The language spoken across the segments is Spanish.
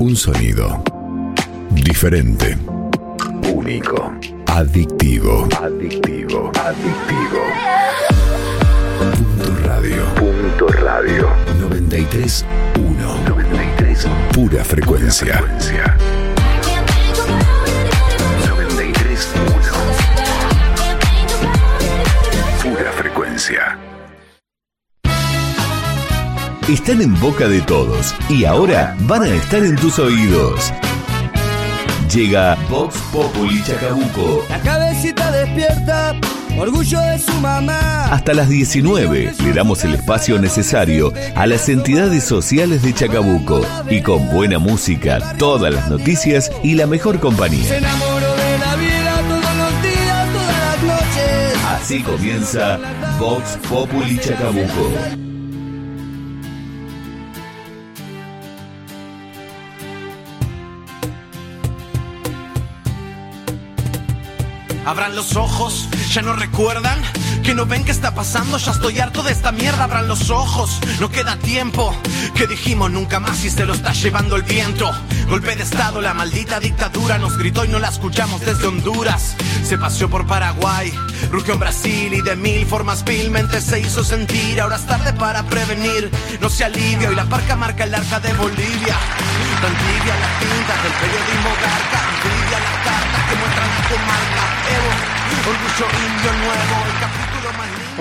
Un sonido. Diferente. Único. Adictivo. Adictivo. Adictivo. Punto radio. Punto radio. 93. 1. 93. Pura frecuencia. Están en boca de todos y ahora van a estar en tus oídos. Llega Vox Populi Chacabuco. La cabecita despierta, orgullo de su mamá. Hasta las 19 le damos el espacio necesario a las entidades sociales de Chacabuco y con buena música, todas las noticias y la mejor Se compañía. enamoró de la vida todos los días, todas las noches. Así comienza Vox Populi Chacabuco. Abran los ojos, ya no recuerdan que no ven qué está pasando, ya estoy harto de esta mierda. Abran los ojos, no queda tiempo. Que dijimos nunca más y se lo está llevando el viento. Golpe de estado, la maldita dictadura nos gritó y no la escuchamos desde Honduras. Se paseó por Paraguay, rugió en Brasil y de mil formas vilmente se hizo sentir. Ahora es tarde para prevenir, no se alivia. Hoy la parca marca el arca de Bolivia. Tan tibia la tinta del periodismo garca, tibia la carta que muestran la comarca.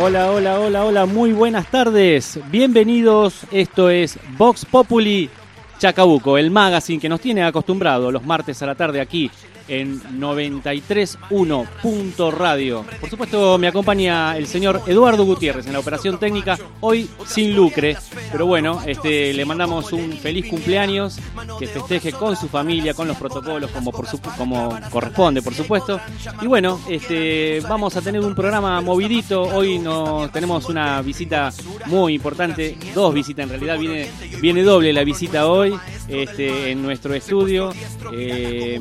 Hola, hola, hola, hola, muy buenas tardes. Bienvenidos, esto es Vox Populi Chacabuco, el magazine que nos tiene acostumbrado los martes a la tarde aquí en 93.1 Punto Radio. Por supuesto, me acompaña el señor Eduardo Gutiérrez en la operación técnica, hoy sin lucre, pero bueno, este, le mandamos un feliz cumpleaños, que festeje con su familia, con los protocolos, como, por su- como corresponde, por supuesto. Y bueno, este, vamos a tener un programa movidito, hoy nos tenemos una visita muy importante, dos visitas en realidad, viene, viene doble la visita hoy este, en nuestro estudio. Eh,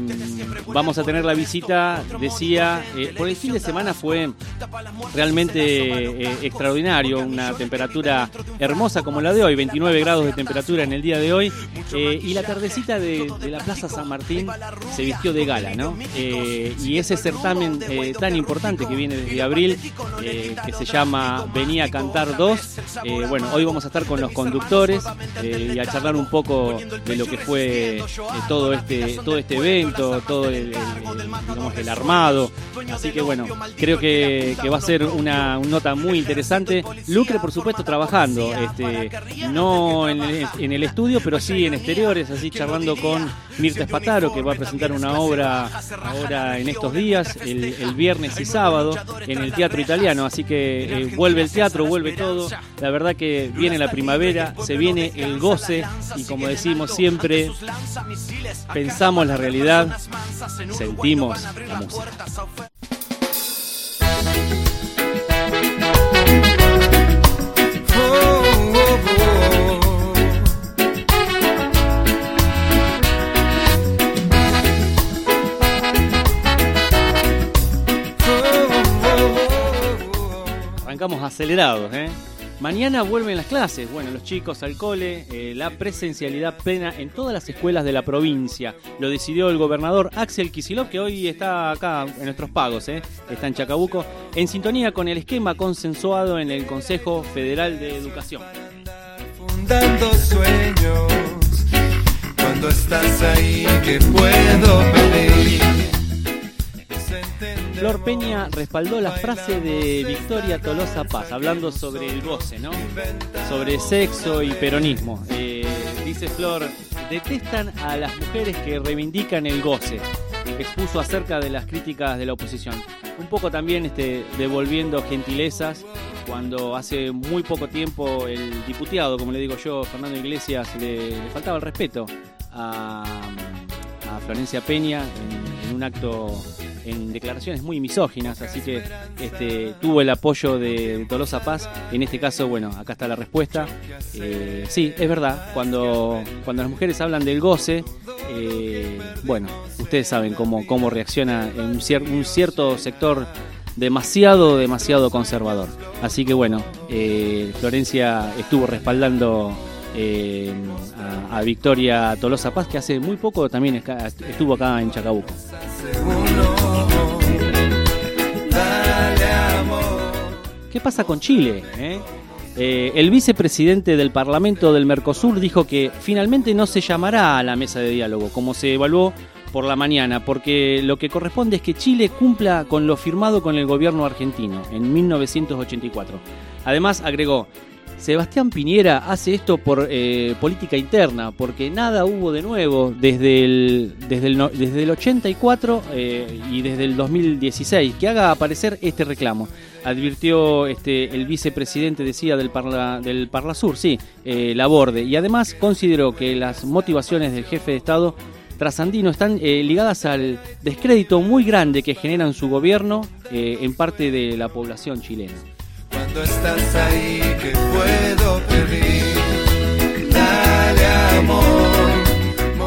vamos a tener la visita, decía, eh, por el fin de semana fue realmente eh, extraordinario, una temperatura hermosa como la de hoy, 29 grados de temperatura en el día de hoy, eh, y la tardecita de, la Plaza San Martín se vistió de gala, ¿no? Y ese certamen tan importante que viene desde abril, que se llama Venía a Cantar 2, eh, bueno, hoy vamos a estar con los conductores y a charlar un poco de lo que fue todo este todo este evento, todo el, el- armado. Así que bueno, creo que, va a ser una, nota muy interesante. Lucre, por supuesto, trabajando, este, no en el, estudio, pero sí en exteriores, así charlando con Mirta Espataro, que va a presentar una obra ahora en estos días, el, el viernes y sábado, en el Teatro Italiano. Así que eh, vuelve el teatro, vuelve todo. La verdad que viene la primavera, se viene el goce y como decimos siempre, pensamos la realidad, sentimos la música. Arrancamos acelerados, ¿eh? Mañana vuelven las clases, bueno, los chicos al cole, eh, la presencialidad plena en todas las escuelas de la provincia. Lo decidió el gobernador Axel Kicillof, que hoy está acá en nuestros pagos, ¿eh? está en Chacabuco, en sintonía con el esquema consensuado en el Consejo Federal de Educación. fundando sueños. Cuando estás ahí, que puedo Peña respaldó la frase de Victoria Tolosa Paz, hablando sobre el goce, ¿no? Sobre sexo y peronismo. Eh, dice Flor, detestan a las mujeres que reivindican el goce. Expuso acerca de las críticas de la oposición. Un poco también este, devolviendo gentilezas cuando hace muy poco tiempo el diputado, como le digo yo, Fernando Iglesias, le, faltaba el respeto a, Florencia Peña en un acto en declaraciones muy misóginas, así que este, tuvo el apoyo de Tolosa Paz. En este caso, bueno, acá está la respuesta. Eh, sí, es verdad, cuando, cuando las mujeres hablan del goce, eh, bueno, ustedes saben cómo, cómo reacciona en un, cier- un cierto sector demasiado, demasiado conservador. Así que bueno, eh, Florencia estuvo respaldando a, Victoria Tolosa Paz, que hace muy poco también estuvo acá en Chacabuco. ¿Qué pasa con Chile? eh? Eh, el vicepresidente del Parlamento del Mercosur dijo que finalmente no se llamará a la mesa de diálogo, como se evaluó por la mañana, porque lo que corresponde es que Chile cumpla con lo firmado con el gobierno argentino en 1984. Además, agregó, Sebastián Piñera hace esto por eh, política interna, porque nada hubo de nuevo desde el, desde el, desde el 84 eh, y desde el 2016, que haga aparecer este reclamo. Advirtió este, el vicepresidente, decía, del, Parla, del Parlasur, sí, eh, Laborde, y además consideró que las motivaciones del jefe de Estado trasandino están eh, ligadas al descrédito muy grande que generan su gobierno eh, en parte de la población chilena. Cuando estás ahí, que puedo pedir? Amor.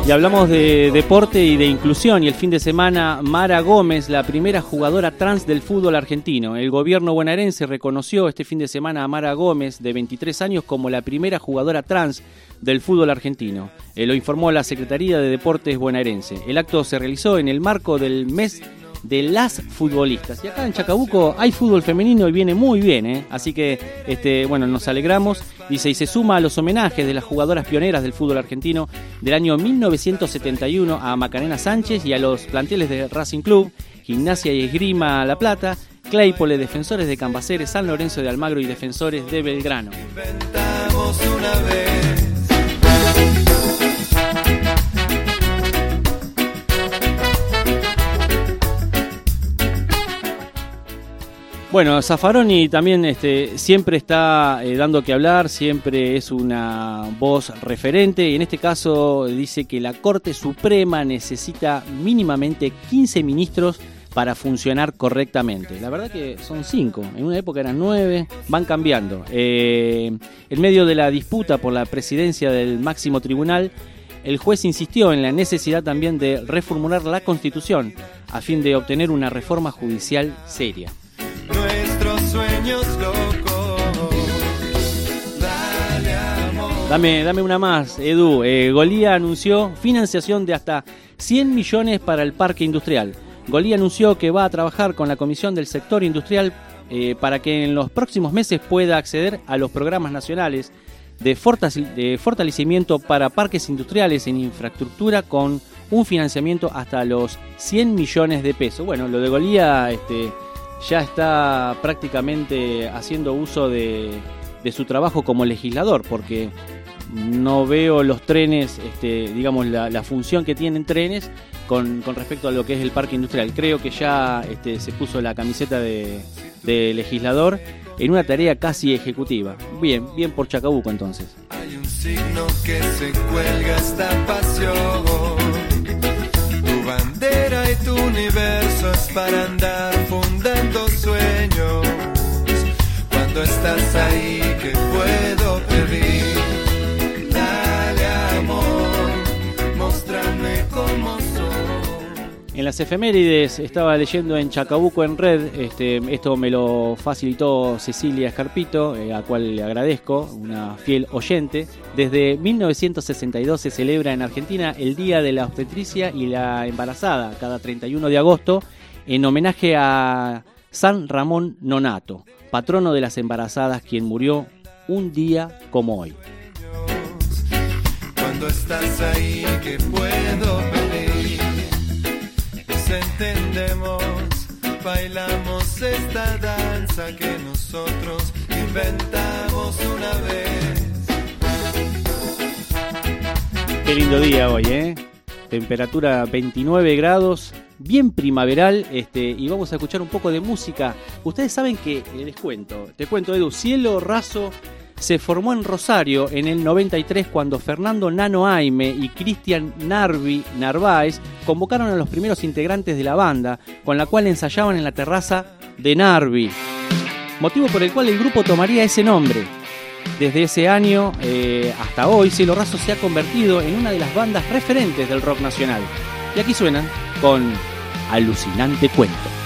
Y hablamos de deporte y de inclusión y el fin de semana Mara Gómez, la primera jugadora trans del fútbol argentino. El gobierno bonaerense reconoció este fin de semana a Mara Gómez, de 23 años, como la primera jugadora trans del fútbol argentino. Eh, lo informó la Secretaría de Deportes bonaerense. El acto se realizó en el marco del mes de las futbolistas. Y acá en Chacabuco hay fútbol femenino y viene muy bien, ¿eh? Así que, este, bueno, nos alegramos. Dice, y se suma a los homenajes de las jugadoras pioneras del fútbol argentino del año 1971 a Macarena Sánchez y a los planteles de Racing Club, Gimnasia y Esgrima La Plata, Claypole, Defensores de Cambaceres, San Lorenzo de Almagro y Defensores de Belgrano. Inventamos una vez. Bueno, Zaffaroni también este, siempre está eh, dando que hablar, siempre es una voz referente y en este caso dice que la Corte Suprema necesita mínimamente 15 ministros para funcionar correctamente. La verdad que son 5, en una época eran 9, van cambiando. Eh, en medio de la disputa por la presidencia del máximo tribunal, el juez insistió en la necesidad también de reformular la Constitución a fin de obtener una reforma judicial seria. Nuestros sueños locos. Dame, dame una más, Edu. Eh, Golía anunció financiación de hasta 100 millones para el parque industrial. Golía anunció que va a trabajar con la Comisión del Sector Industrial eh, para que en los próximos meses pueda acceder a los programas nacionales de fortalecimiento para parques industriales en infraestructura con un financiamiento hasta los 100 millones de pesos. Bueno, lo de Golía este, ya está prácticamente haciendo uso de, de su trabajo como legislador, porque no veo los trenes, este, digamos, la, función que tienen trenes con, con respecto a lo que es el parque industrial. Creo que ya este, se puso la camiseta de, de legislador en una tarea casi ejecutiva. Bien, bien por Chacabuco entonces. Hay un signo que se cuelga esta pasión. Tu bandera y tu universo es para andar fundando Dale amor, mostrame cómo. En las efemérides estaba leyendo en Chacabuco en red, este, esto me lo facilitó Cecilia Escarpito, eh, a cual le agradezco, una fiel oyente. Desde 1962 se celebra en Argentina el Día de la Obstetricia y la Embarazada, cada 31 de agosto, en homenaje a San Ramón Nonato, patrono de las embarazadas, quien murió un día como hoy. Cuando estás ahí, que puedo pedir? Nos entendemos, bailamos esta danza que nosotros inventamos una vez. Qué lindo día hoy, ¿eh? Temperatura 29 grados, bien primaveral, este, y vamos a escuchar un poco de música. Ustedes saben que, eh, les cuento, te cuento Edu, Cielo Raso se formó en Rosario en el 93 cuando Fernando Nano Aime y Cristian Narvi Narváez convocaron a los primeros integrantes de la banda, con la cual ensayaban en la terraza de Narvi. Motivo por el cual el grupo tomaría ese nombre. Desde ese año eh, hasta hoy, Cielo Raso se ha convertido en una de las bandas referentes del rock nacional. Y aquí suenan con Alucinante Cuento.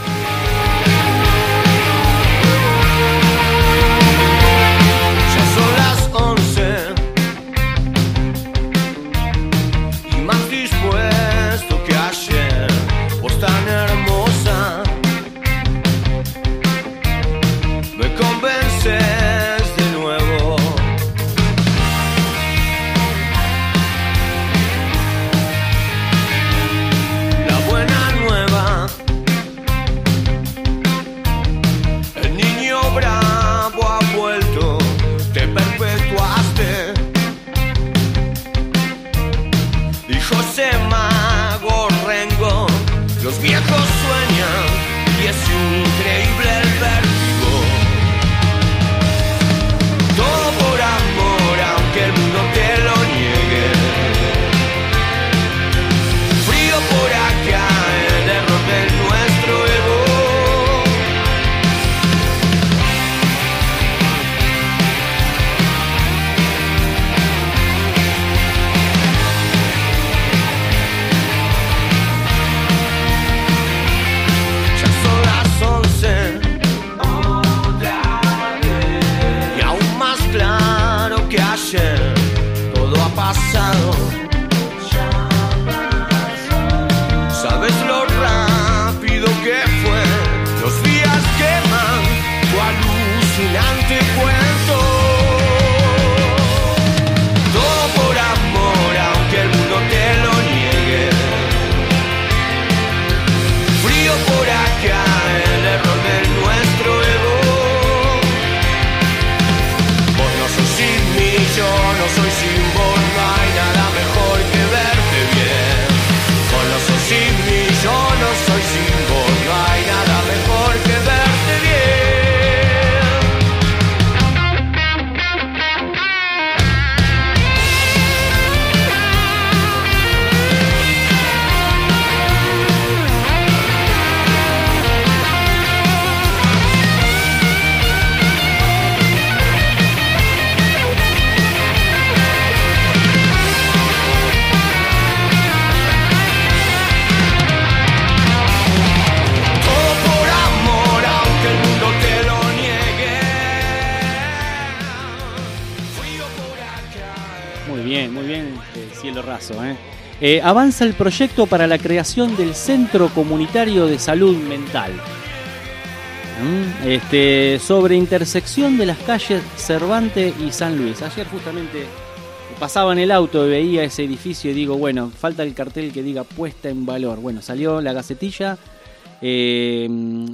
¿Eh? Avanza el proyecto para la creación del Centro Comunitario de Salud Mental. ¿Mm? Este, sobre intersección de las calles Cervantes y San Luis. Ayer justamente pasaba en el auto y veía ese edificio y digo, bueno, falta el cartel que diga puesta en valor. Bueno, salió la gacetilla. eh,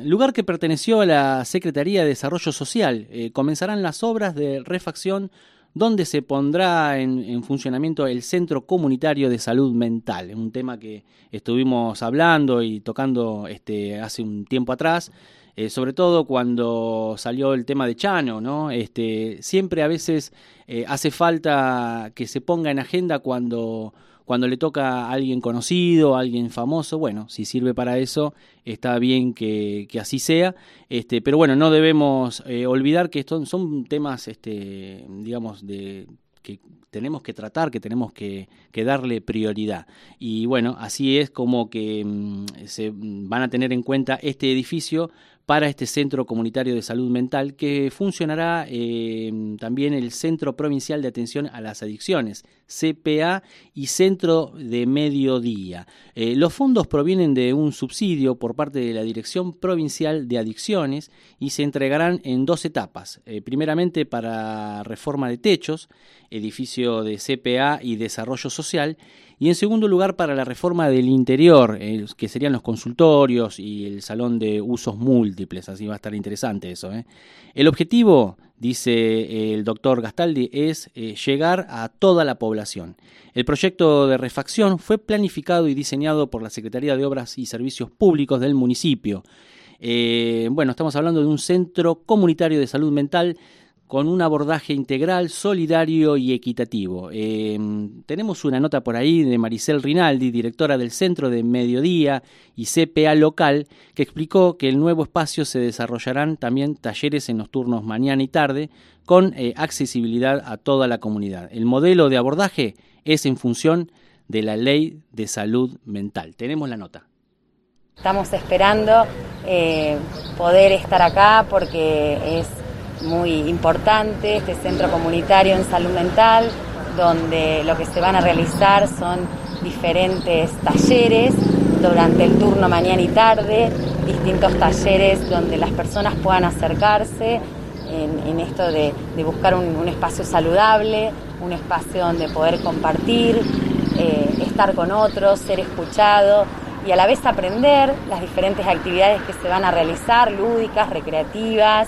lugar que perteneció a la Secretaría de Desarrollo Social. Eh, comenzarán las obras de refacción donde se pondrá en, en funcionamiento el Centro Comunitario de Salud Mental, un tema que estuvimos hablando y tocando este, hace un tiempo atrás, eh, sobre todo cuando salió el tema de Chano, ¿no? Este, siempre a veces eh, hace falta que se ponga en agenda cuando, cuando le toca a alguien conocido, a alguien famoso, bueno, si sirve para eso, está bien que, que así sea, este, pero bueno, no debemos eh, olvidar que estos son temas, este, digamos, de que tenemos que tratar, que tenemos que, que darle prioridad. Y bueno, así es como que mm, se van a tener en cuenta este edificio para este Centro Comunitario de Salud Mental que funcionará eh, también el Centro Provincial de Atención a las Adicciones, CPA y Centro de Mediodía. Eh, los fondos provienen de un subsidio por parte de la Dirección Provincial de Adicciones y se entregarán en dos etapas. Eh, primeramente para reforma de techos, edificio de CPA y desarrollo social, y en segundo lugar para la reforma del interior, eh, que serían los consultorios y el salón de usos múltiples, así va a estar interesante eso. ¿eh? El objetivo, dice el doctor Gastaldi, es eh, llegar a toda la población. El proyecto de refacción fue planificado y diseñado por la Secretaría de Obras y Servicios Públicos del municipio. Eh, bueno, estamos hablando de un centro comunitario de salud mental con un abordaje integral, solidario y equitativo. Eh, tenemos una nota por ahí de Maricel Rinaldi, directora del Centro de Mediodía y CPA local, que explicó que el nuevo espacio se desarrollarán también talleres en los turnos mañana y tarde, con eh, accesibilidad a toda la comunidad. El modelo de abordaje es en función de la ley de salud mental. Tenemos la nota. Estamos esperando eh, poder estar acá porque es muy importante este centro comunitario en salud mental, donde lo que se van a realizar son diferentes talleres durante el turno mañana y tarde, distintos talleres donde las personas puedan acercarse en, esto de, buscar un, un, espacio saludable, un espacio donde poder compartir, eh, estar con otros, ser escuchado y a la vez aprender las diferentes actividades que se van a realizar, lúdicas, recreativas.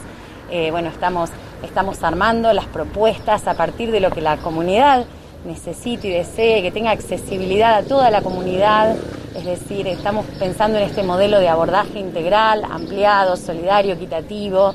Eh, bueno, estamos, estamos armando las propuestas a partir de lo que la comunidad necesite y desee, que tenga accesibilidad a toda la comunidad. Es decir, estamos pensando en este modelo de abordaje integral, ampliado, solidario, equitativo,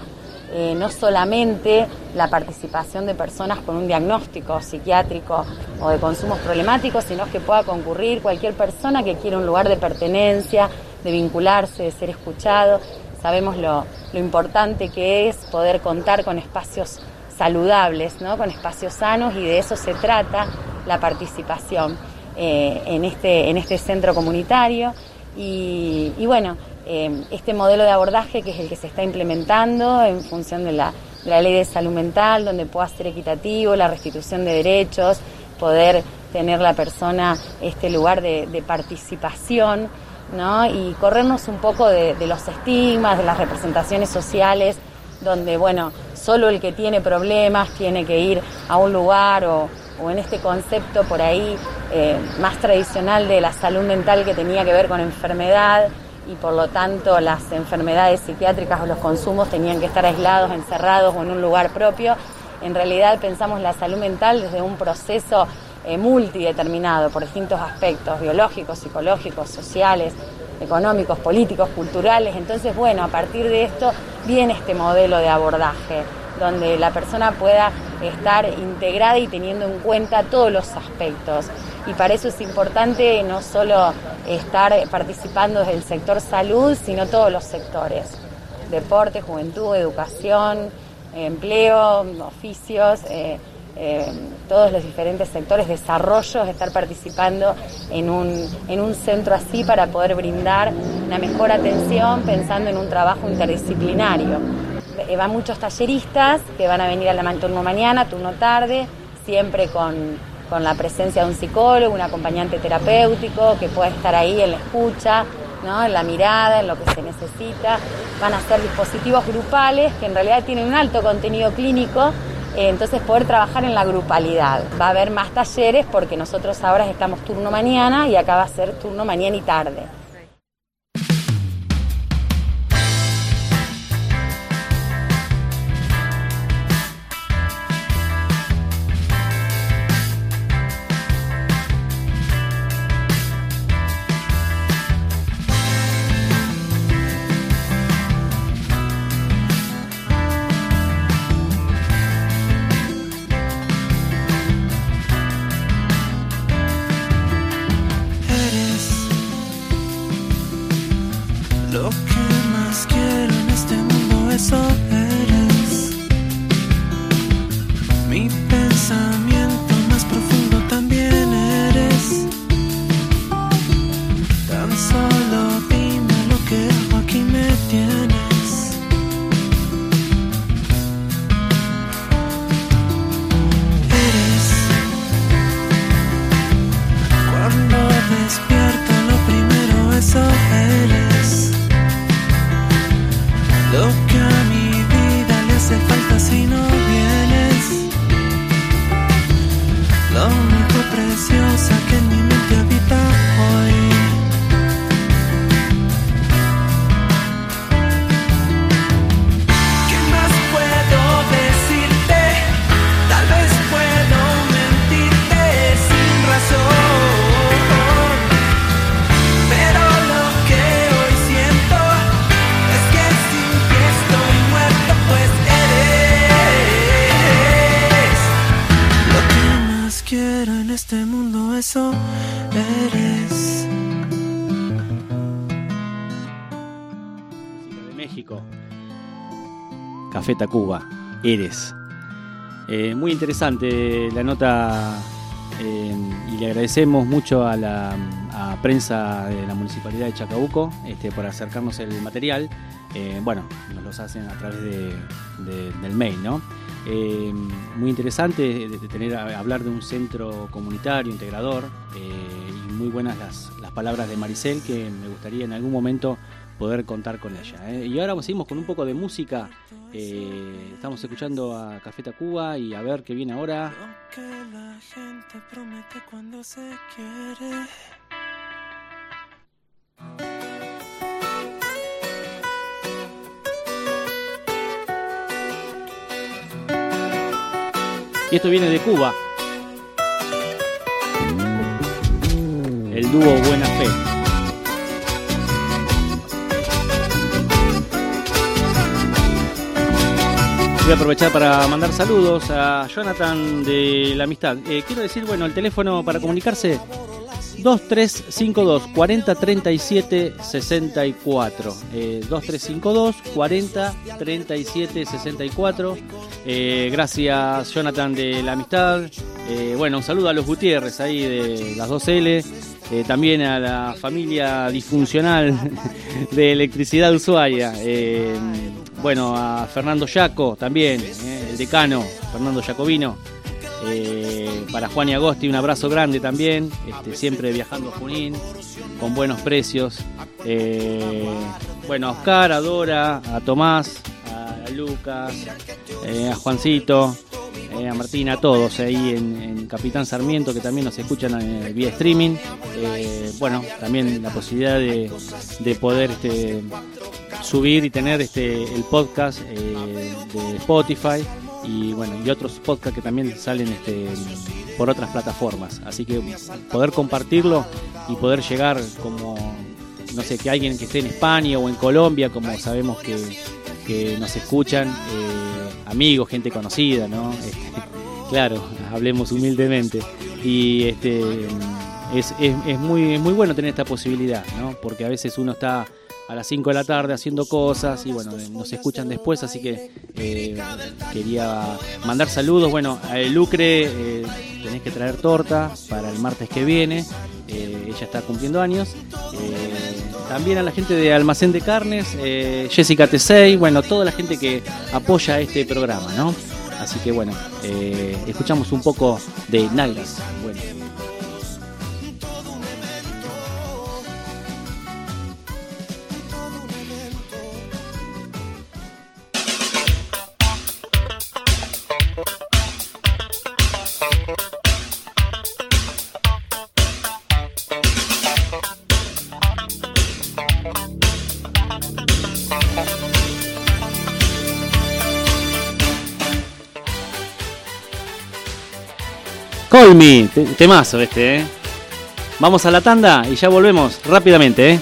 eh, no solamente la participación de personas con un diagnóstico psiquiátrico o de consumos problemáticos, sino que pueda concurrir cualquier persona que quiera un lugar de pertenencia, de vincularse, de ser escuchado. Sabemos lo, importante que es poder contar con espacios saludables, ¿no? con espacios sanos y de eso se trata la participación eh, en, este, en este centro comunitario. Y, bueno, Em, este modelo de abordaje que es el que se está implementando en función de la, ley de salud mental, donde pueda ser equitativo, la restitución de derechos, poder tener la persona este lugar de, participación, ¿no? Y corrernos un poco de, los estigmas, de las representaciones sociales, donde, bueno, solo el que tiene problemas tiene que ir a un lugar o, en este concepto por ahí eh, más tradicional de la salud mental que tenía que ver con enfermedad, y por lo tanto las enfermedades psiquiátricas o los consumos tenían que estar aislados, encerrados o en un lugar propio. En realidad pensamos la salud mental desde un proceso eh, multideterminado por distintos aspectos, biológicos, psicológicos, sociales, económicos, políticos, culturales. Entonces, bueno, a partir de esto viene este modelo de abordaje, donde la persona pueda estar integrada y teniendo en cuenta todos los aspectos. Y para eso es importante no solo estar participando desde el sector salud, sino todos los sectores, deporte, juventud, educación, empleo, oficios, eh, eh, todos los diferentes sectores, desarrollo, estar participando en un, en un centro así para poder brindar una mejor atención pensando en un trabajo interdisciplinario. Eh, van muchos talleristas que van a venir a la turno mañana, turno tarde, siempre con con la presencia de un psicólogo, un acompañante terapéutico que pueda estar ahí en la escucha, ¿no? en la mirada, en lo que se necesita. Van a ser dispositivos grupales que en realidad tienen un alto contenido clínico, entonces poder trabajar en la grupalidad. Va a haber más talleres porque nosotros ahora estamos turno mañana y acá va a ser turno mañana y tarde. Tacuba, Eres. Eh, muy interesante la nota eh, y le agradecemos mucho a la prensa de la Municipalidad de Chacabuco este, por acercarnos el material. Eh, bueno, nos los hacen a través del mail, ¿no? muy interesante de, tener hablar de un centro comunitario integrador y muy buenas las, las palabras de Maricel que me gustaría en algún momento poder contar con ella. ¿eh? Y ahora seguimos con un poco de música. Eh, estamos escuchando a Café Tacuba y a ver qué viene ahora. Y esto viene de Cuba. el dúo Buena Fe. Voy a aprovechar para mandar saludos a Jonathan de la Amistad. Eh, quiero decir, bueno, el teléfono para comunicarse 2352 40 37 64 eh, 2352 40 37 64 eh, gracias Jonathan de la amistad. Eh, bueno un saludo a los Gutiérrez ahí de las 2L eh, también a la familia disfuncional de electricidad Ushuaia. Eh, bueno a Fernando Yaco también eh, el decano Fernando Jacobino. Para Juan y Agosti un abrazo grande también, este, siempre viajando a Junín, con buenos precios. Bueno, a Oscar, a Dora, a Tomás, a Lucas, a Juancito, eh, a Martín, a todos ahí en, Capitán Sarmiento que también nos escuchan eh, vía streaming. Eh, bueno, también la posibilidad de, de poder este, subir y tener este el podcast eh, de Spotify y bueno y otros podcasts que también salen este, por otras plataformas así que poder compartirlo y poder llegar como no sé que alguien que esté en España o en Colombia como sabemos que, que nos escuchan eh, amigos gente conocida no Este, claro hablemos humildemente y este es, es, es muy es muy bueno tener esta posibilidad no porque a veces uno está a las 5 de la tarde haciendo cosas y bueno, nos escuchan después, así que eh, quería mandar saludos. Bueno, a Lucre eh, tenés que traer torta para el martes que viene, eh, ella está cumpliendo años. También a la gente de Almacén de Carnes, eh, Jessica Tesey, bueno, toda la gente que apoya este programa, ¿no? Así que bueno, eh, escuchamos un poco de Nalgas. Bueno. Call temazo este, ¿eh? Vamos a la tanda y ya volvemos rápidamente, ¿eh?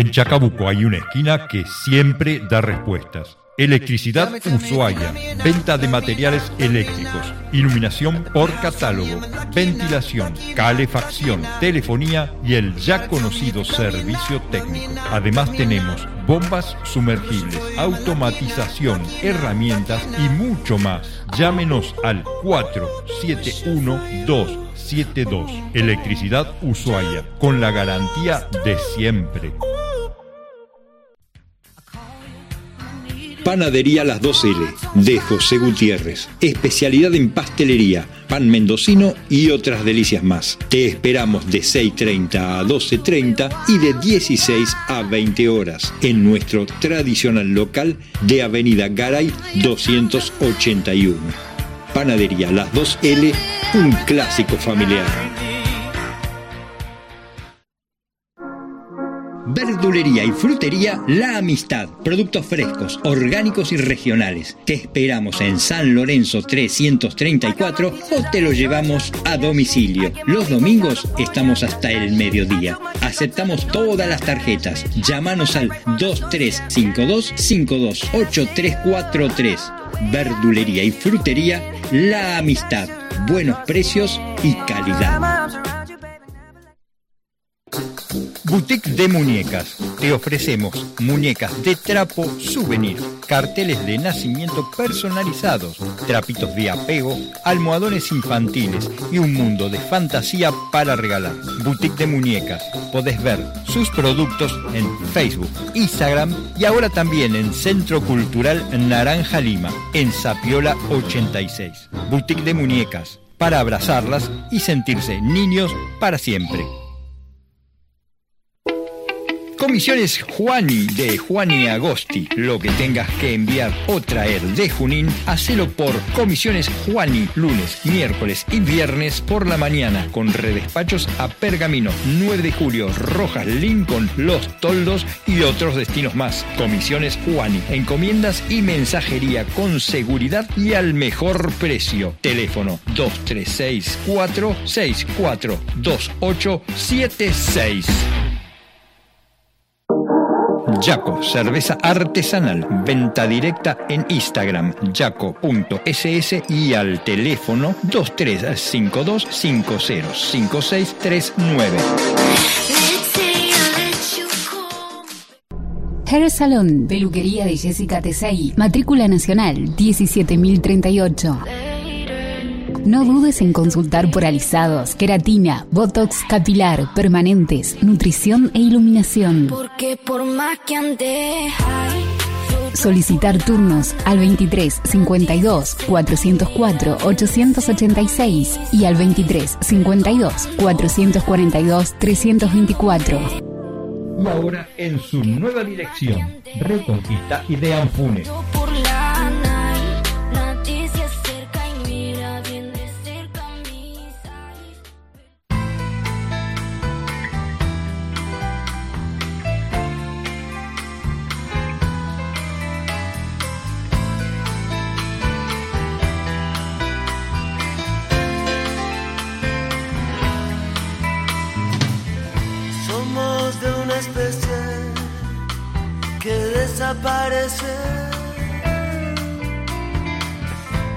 En Chacabuco hay una esquina que siempre da respuestas. Electricidad Ushuaia, venta de materiales eléctricos, iluminación por catálogo, ventilación, calefacción, telefonía y el ya conocido servicio técnico. Además tenemos bombas sumergibles, automatización, herramientas y mucho más. Llámenos al 471272. Electricidad Ushuaia, con la garantía de siempre. Panadería Las 2L de José Gutiérrez. Especialidad en pastelería, pan mendocino y otras delicias más. Te esperamos de 6.30 a 12.30 y de 16 a 20 horas en nuestro tradicional local de Avenida Garay 281. Panadería Las 2L, un clásico familiar. Verdulería y frutería La Amistad. Productos frescos, orgánicos y regionales. Te esperamos en San Lorenzo 334 o te lo llevamos a domicilio. Los domingos estamos hasta el mediodía. Aceptamos todas las tarjetas. Llámanos al 2352 528343. Verdulería y frutería La Amistad. Buenos precios y calidad. Boutique de Muñecas. Te ofrecemos muñecas de trapo souvenir, carteles de nacimiento personalizados, trapitos de apego, almohadones infantiles y un mundo de fantasía para regalar. Boutique de Muñecas. Podés ver sus productos en Facebook, Instagram y ahora también en Centro Cultural Naranja Lima, en Sapiola 86. Boutique de Muñecas. Para abrazarlas y sentirse niños para siempre. Comisiones Juani de Juani Agosti. Lo que tengas que enviar o traer de Junín, hacelo por Comisiones Juani, lunes, miércoles y viernes por la mañana, con redespachos a Pergamino, 9 de julio, Rojas, Lincoln, Los Toldos y otros destinos más. Comisiones Juani, encomiendas y mensajería con seguridad y al mejor precio. Teléfono 236 464 2876. Yaco, cerveza artesanal, venta directa en Instagram, yaco.ss y al teléfono 2352 505639. Hair Salon, peluquería de Jessica Tesei, matrícula nacional 17038. No dudes en consultar por alisados, queratina, botox capilar, permanentes, nutrición e iluminación. Porque por más que ande Solicitar turnos al 23 52 404 886 y al 23 52 442 324. Y ahora en su nueva dirección, Reconquista y de Anfunes.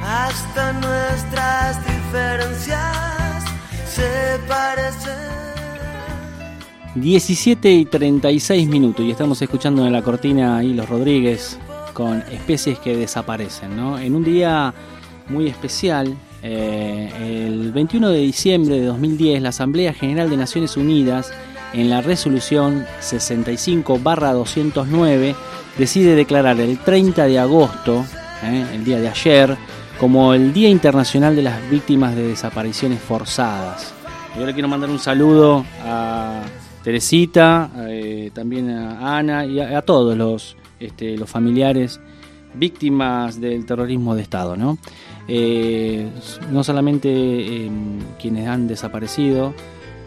Hasta nuestras diferencias se parecen. 17 y 36 minutos y estamos escuchando en la cortina a Hilos Rodríguez con especies que desaparecen, ¿no? En un día muy especial, eh, el 21 de diciembre de 2010, la Asamblea General de Naciones Unidas, en la resolución 65-209, decide declarar el 30 de agosto, eh, el día de ayer, como el Día Internacional de las Víctimas de Desapariciones Forzadas. Yo le quiero mandar un saludo a Teresita, eh, también a Ana y a, todos los, este, los familiares víctimas del terrorismo de Estado. ¿no? Eh, no solamente eh, quienes han desaparecido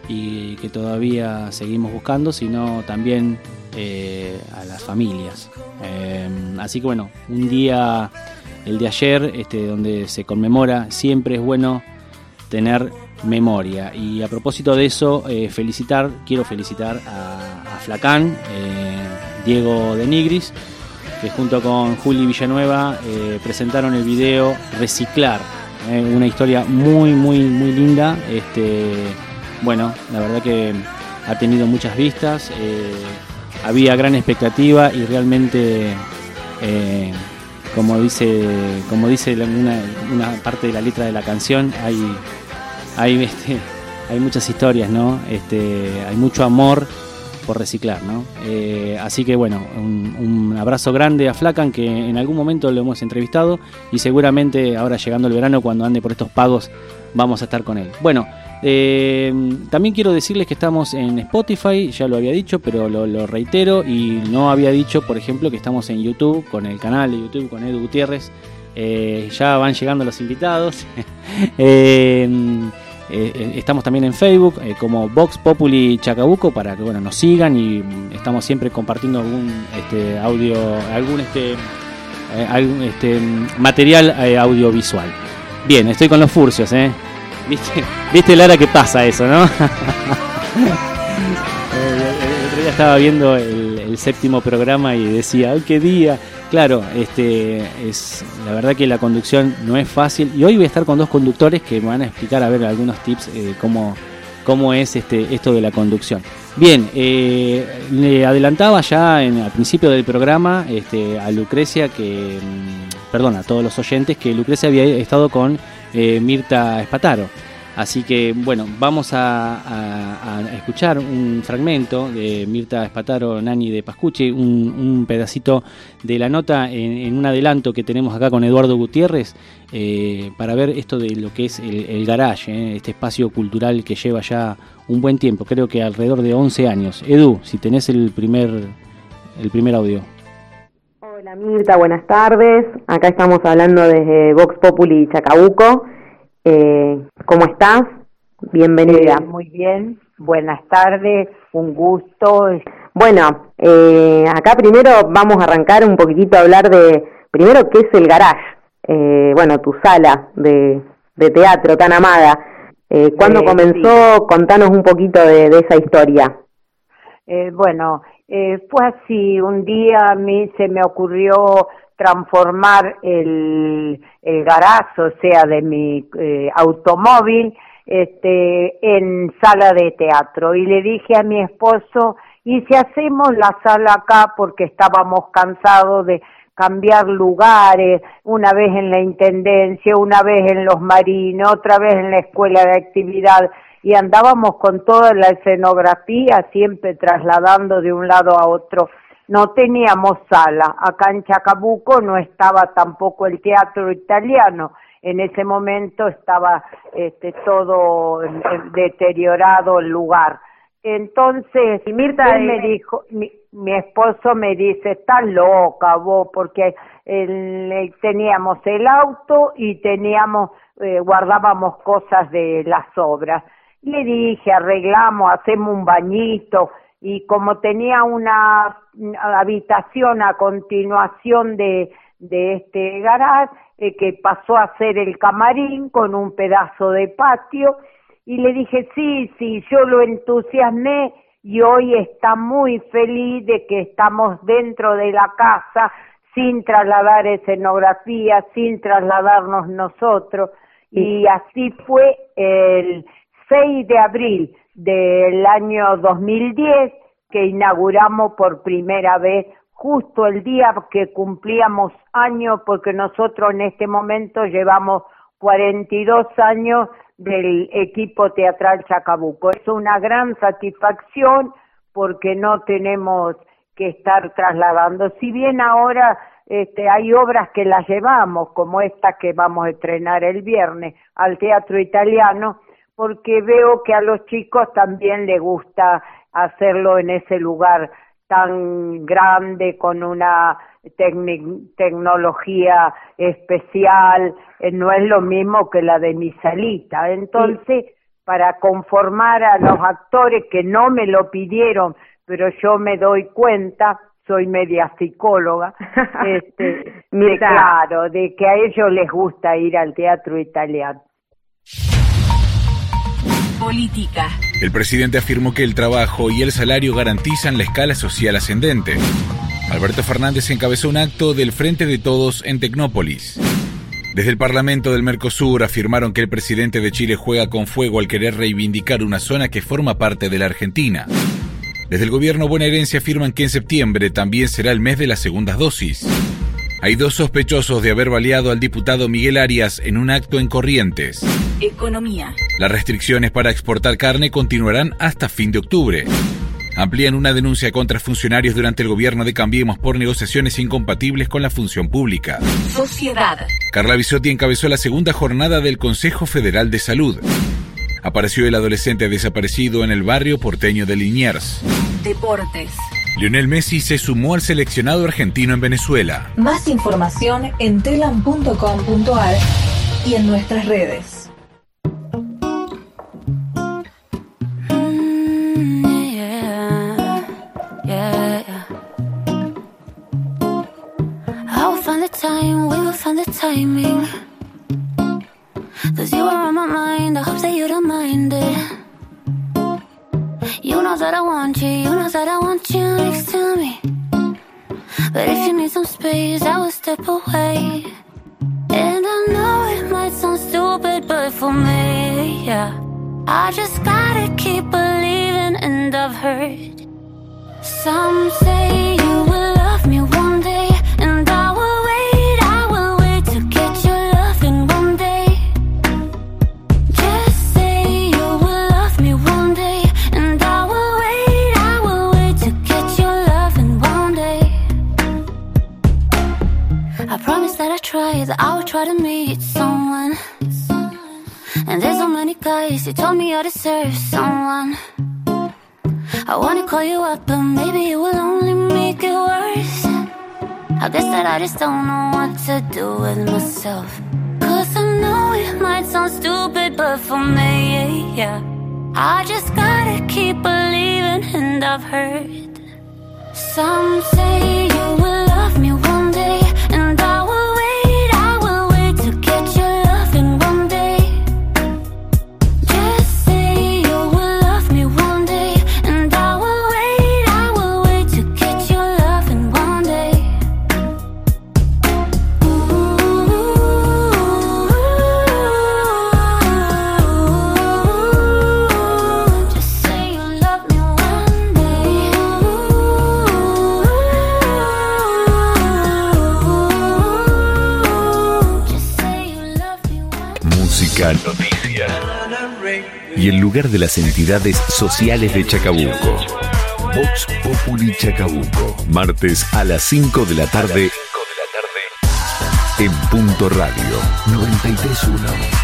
y que todavía seguimos buscando, sino también eh, a las familias. Eh, así que bueno, un día, el de ayer, este, donde se conmemora, siempre es bueno tener memoria. Y a propósito de eso, eh, felicitar, quiero felicitar a, Flacán, Diego de Nigris, que junto con Juli Villanueva presentaron el video Reciclar, una historia muy, muy, muy linda. Este, bueno, la verdad que ha tenido muchas vistas, eh, había gran expectativa y realmente, eh, como dice, como dice una parte de la letra de la canción, hay, hay, este, hay muchas historias, ¿no? Este, hay mucho amor por reciclar, ¿no? Eh, así que bueno, un, un abrazo grande a Flacan que en algún momento lo hemos entrevistado y seguramente ahora llegando el verano cuando ande por estos pagos vamos a estar con él. Bueno, eh, también quiero decirles que estamos en Spotify, ya lo había dicho, pero lo, reitero y no había dicho, por ejemplo, que estamos en YouTube con el canal de YouTube con Edu Gutiérrez. Eh, ya van llegando los invitados. Eh, estamos también en Facebook como Vox Populi Chacabuco para que bueno nos sigan y mm, estamos siempre compartiendo algún este audio algún este este mm, material audiovisual. Bien, estoy con los furcios, ¿eh? ¿Viste, ¿Viste Lara que pasa eso, no? Eh, el otro día estaba viendo el, el séptimo programa y decía, ¡ay, qué día! Claro, este es la verdad que la conducción no es fácil y hoy voy a estar con dos conductores que me van a explicar a ver algunos tips eh, cómo, cómo es este, esto de la conducción. Bien, eh, le adelantaba ya en, al principio del programa este, a Lucrecia que, mm, perdón, a todos los oyentes, que Lucrecia había estado con eh, Mirta Espataro. Así que, bueno, vamos a, escuchar un fragmento de Mirta Espataro, Nani de Pascuche, un, pedacito de la nota en, un adelanto que tenemos acá con Eduardo Gutiérrez eh, para ver esto de lo que es el, el garage, eh, este espacio cultural que lleva ya un buen tiempo, creo que alrededor de 11 años. Edu, si tenés el primer, el primer audio. Hola Mirta, buenas tardes. Acá estamos hablando desde Vox Populi Chacabuco. Eh, ¿Cómo estás? Bienvenida. muy bien, buenas tardes, un gusto. Bueno, eh, acá primero vamos a arrancar un poquitito a hablar de, primero, qué es el garage. Eh, bueno, tu sala de, de teatro tan amada. Eh, ¿Cuándo Eh, comenzó? Contanos un poquito de, de esa historia. Eh, bueno, eh, fue así, un día a mí se me ocurrió transformar el, el o sea, de mi eh, automóvil, este, en sala de teatro. Y le dije a mi esposo, ¿y si hacemos la sala acá? Porque estábamos cansados de cambiar lugares, una vez en la intendencia, una vez en los marinos, otra vez en la escuela de actividad, y andábamos con toda la escenografía, siempre trasladando de un lado a otro. No teníamos sala, acá en Chacabuco no estaba tampoco el teatro italiano, en ese momento estaba este, todo eh, deteriorado el lugar. Entonces, Y Mirta, él me eh, dijo, mi, mi esposo me dice, estás loca vos, porque el- eh, teníamos el auto y teníamos, eh, guardábamos cosas de las obras. Le dije, arreglamos, hacemos un bañito, y como tenía una habitación a continuación de, de este garage, eh, que pasó a ser el camarín con un pedazo de patio, y le dije, sí, sí, yo lo entusiasmé y hoy está muy feliz de que estamos dentro de la casa sin trasladar escenografía, sin trasladarnos nosotros. Y así fue el 6 de abril del año 2010 que inauguramos por primera vez justo el día que cumplíamos años, porque nosotros en este momento llevamos 42 años del equipo teatral Chacabuco. Es una gran satisfacción porque no tenemos que estar trasladando. Si bien ahora este, hay obras que las llevamos, como esta que vamos a estrenar el viernes, al teatro italiano, porque veo que a los chicos también les gusta hacerlo en ese lugar tan grande con una tecnología especial, eh, no es lo mismo que la de mi salita. Entonces, para conformar a los actores que no me lo pidieron, pero yo me doy cuenta, soy media psicóloga, este, de, claro, de que a ellos les gusta ir al teatro italiano. El presidente afirmó que el trabajo y el salario garantizan la escala social ascendente. Alberto Fernández encabezó un acto del Frente de Todos en Tecnópolis. Desde el Parlamento del Mercosur afirmaron que el presidente de Chile juega con fuego al querer reivindicar una zona que forma parte de la Argentina. Desde el gobierno bonaerense afirman que en septiembre también será el mes de las segundas dosis. Hay dos sospechosos de haber baleado al diputado Miguel Arias en un acto en Corrientes. Economía. Las restricciones para exportar carne continuarán hasta fin de octubre. Amplían una denuncia contra funcionarios durante el gobierno de Cambiemos por negociaciones incompatibles con la función pública. Sociedad. Carla Bisotti encabezó la segunda jornada del Consejo Federal de Salud. Apareció el adolescente desaparecido en el barrio porteño de Liniers. Deportes. Lionel Messi se sumó al seleccionado argentino en Venezuela. Más información en telam.com.ar y en nuestras redes. yeah, yeah, yeah. I will find the time, we will find the timing. Someone. And there's so many guys who told me I deserve someone. I wanna call you up, but maybe it will only make it worse. I guess that I just don't know what to do with myself. Cause I know it might sound stupid, but for me, yeah. I just gotta keep believing, and I've heard some say you will Noticias. Y el lugar de las entidades sociales de Chacabuco. Vox Populi Chacabuco. Martes a las 5 de la tarde. En Punto Radio 931.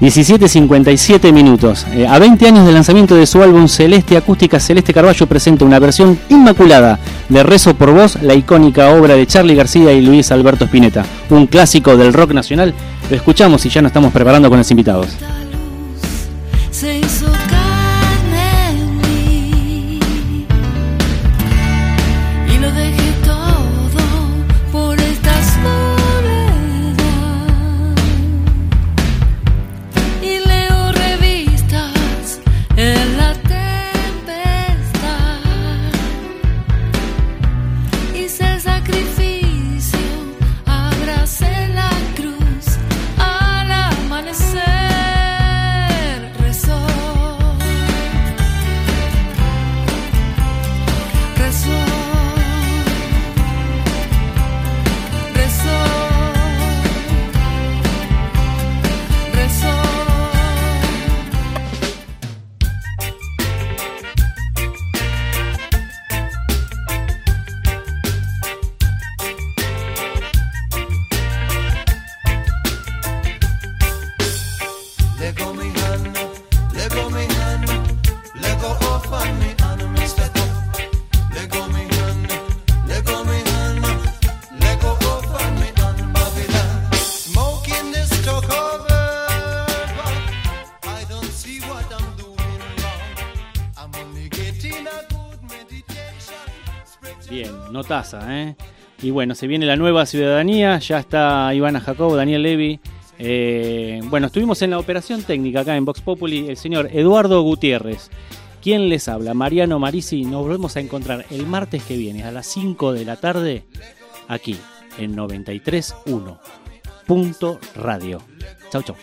17.57 minutos. Eh, a 20 años del lanzamiento de su álbum Celeste Acústica, Celeste Carballo presenta una versión inmaculada de Rezo por Vos, la icónica obra de Charlie García y Luis Alberto Spinetta, un clásico del rock nacional. Lo escuchamos y ya nos estamos preparando con los invitados. ¿Eh? Y bueno, se viene la nueva ciudadanía, ya está Ivana Jacobo, Daniel Levy. Eh, bueno, estuvimos en la operación técnica acá en Vox Populi, el señor Eduardo Gutiérrez. ¿Quién les habla? Mariano Marisi. Nos volvemos a encontrar el martes que viene a las 5 de la tarde aquí en 93.1. Punto Radio. Chau, chau.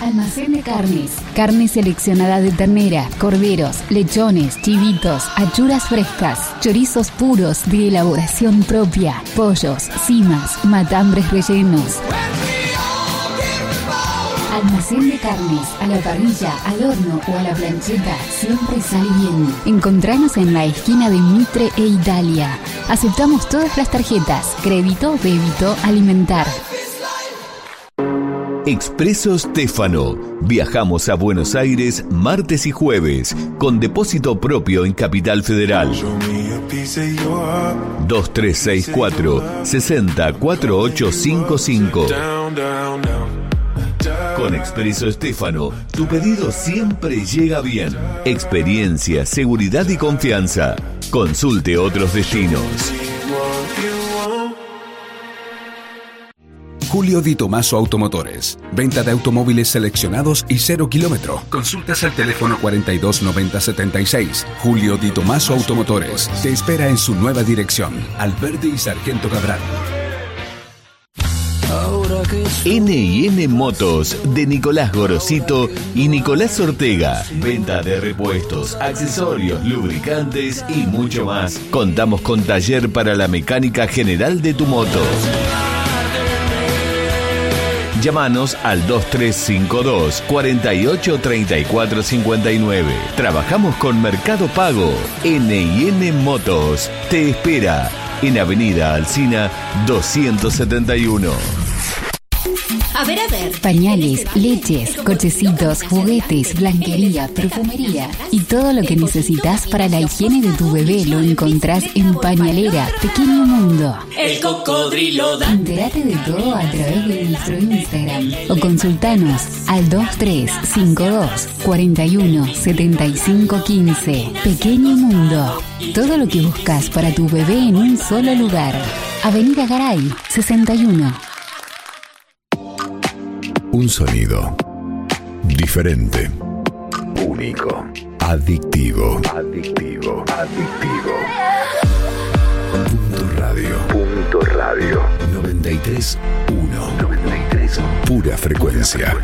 Almacén de carnes. Carne seleccionada de ternera, corderos, lechones, chivitos, achuras frescas, chorizos puros de elaboración propia, pollos, cimas, matambres rellenos. Almacén de carnes, a la parrilla, al horno o a la plancheta, siempre sale bien. Encontranos en la esquina de Mitre e Italia. Aceptamos todas las tarjetas, crédito, débito, alimentar. Expreso Stefano. Viajamos a Buenos Aires martes y jueves con depósito propio en Capital Federal. 2364 604855. Con Expreso Estefano, tu pedido siempre llega bien. Experiencia, seguridad y confianza. Consulte otros destinos. Julio Di Tomaso Automotores. Venta de automóviles seleccionados y cero kilómetro. Consultas al teléfono 429076. Julio Di Tomaso Automotores. Te espera en su nueva dirección. Alberti y Sargento Cabral. N&N Motos de Nicolás Gorosito y Nicolás Ortega. Venta de repuestos, accesorios, lubricantes y mucho más. Contamos con taller para la mecánica general de tu moto. Llámanos al 2352 48 34 59. Trabajamos con Mercado Pago. N&N Motos te espera en Avenida Alcina 271. A ver, a ver. Pañales, leches, cochecitos, juguetes, blanquería, perfumería y todo lo que necesitas para la higiene de tu bebé lo encontrás en Pañalera, Pequeño Mundo. El cocodrilo da. Entérate de todo a través de nuestro Instagram o consultanos al 2352 41 75 15. Pequeño Mundo. Todo lo que buscas para tu bebé en un solo lugar. Avenida Garay, 61. Un sonido diferente, único, adictivo, adictivo, adictivo. Punto radio. Punto radio. 93 1. 93. Pura frecuencia.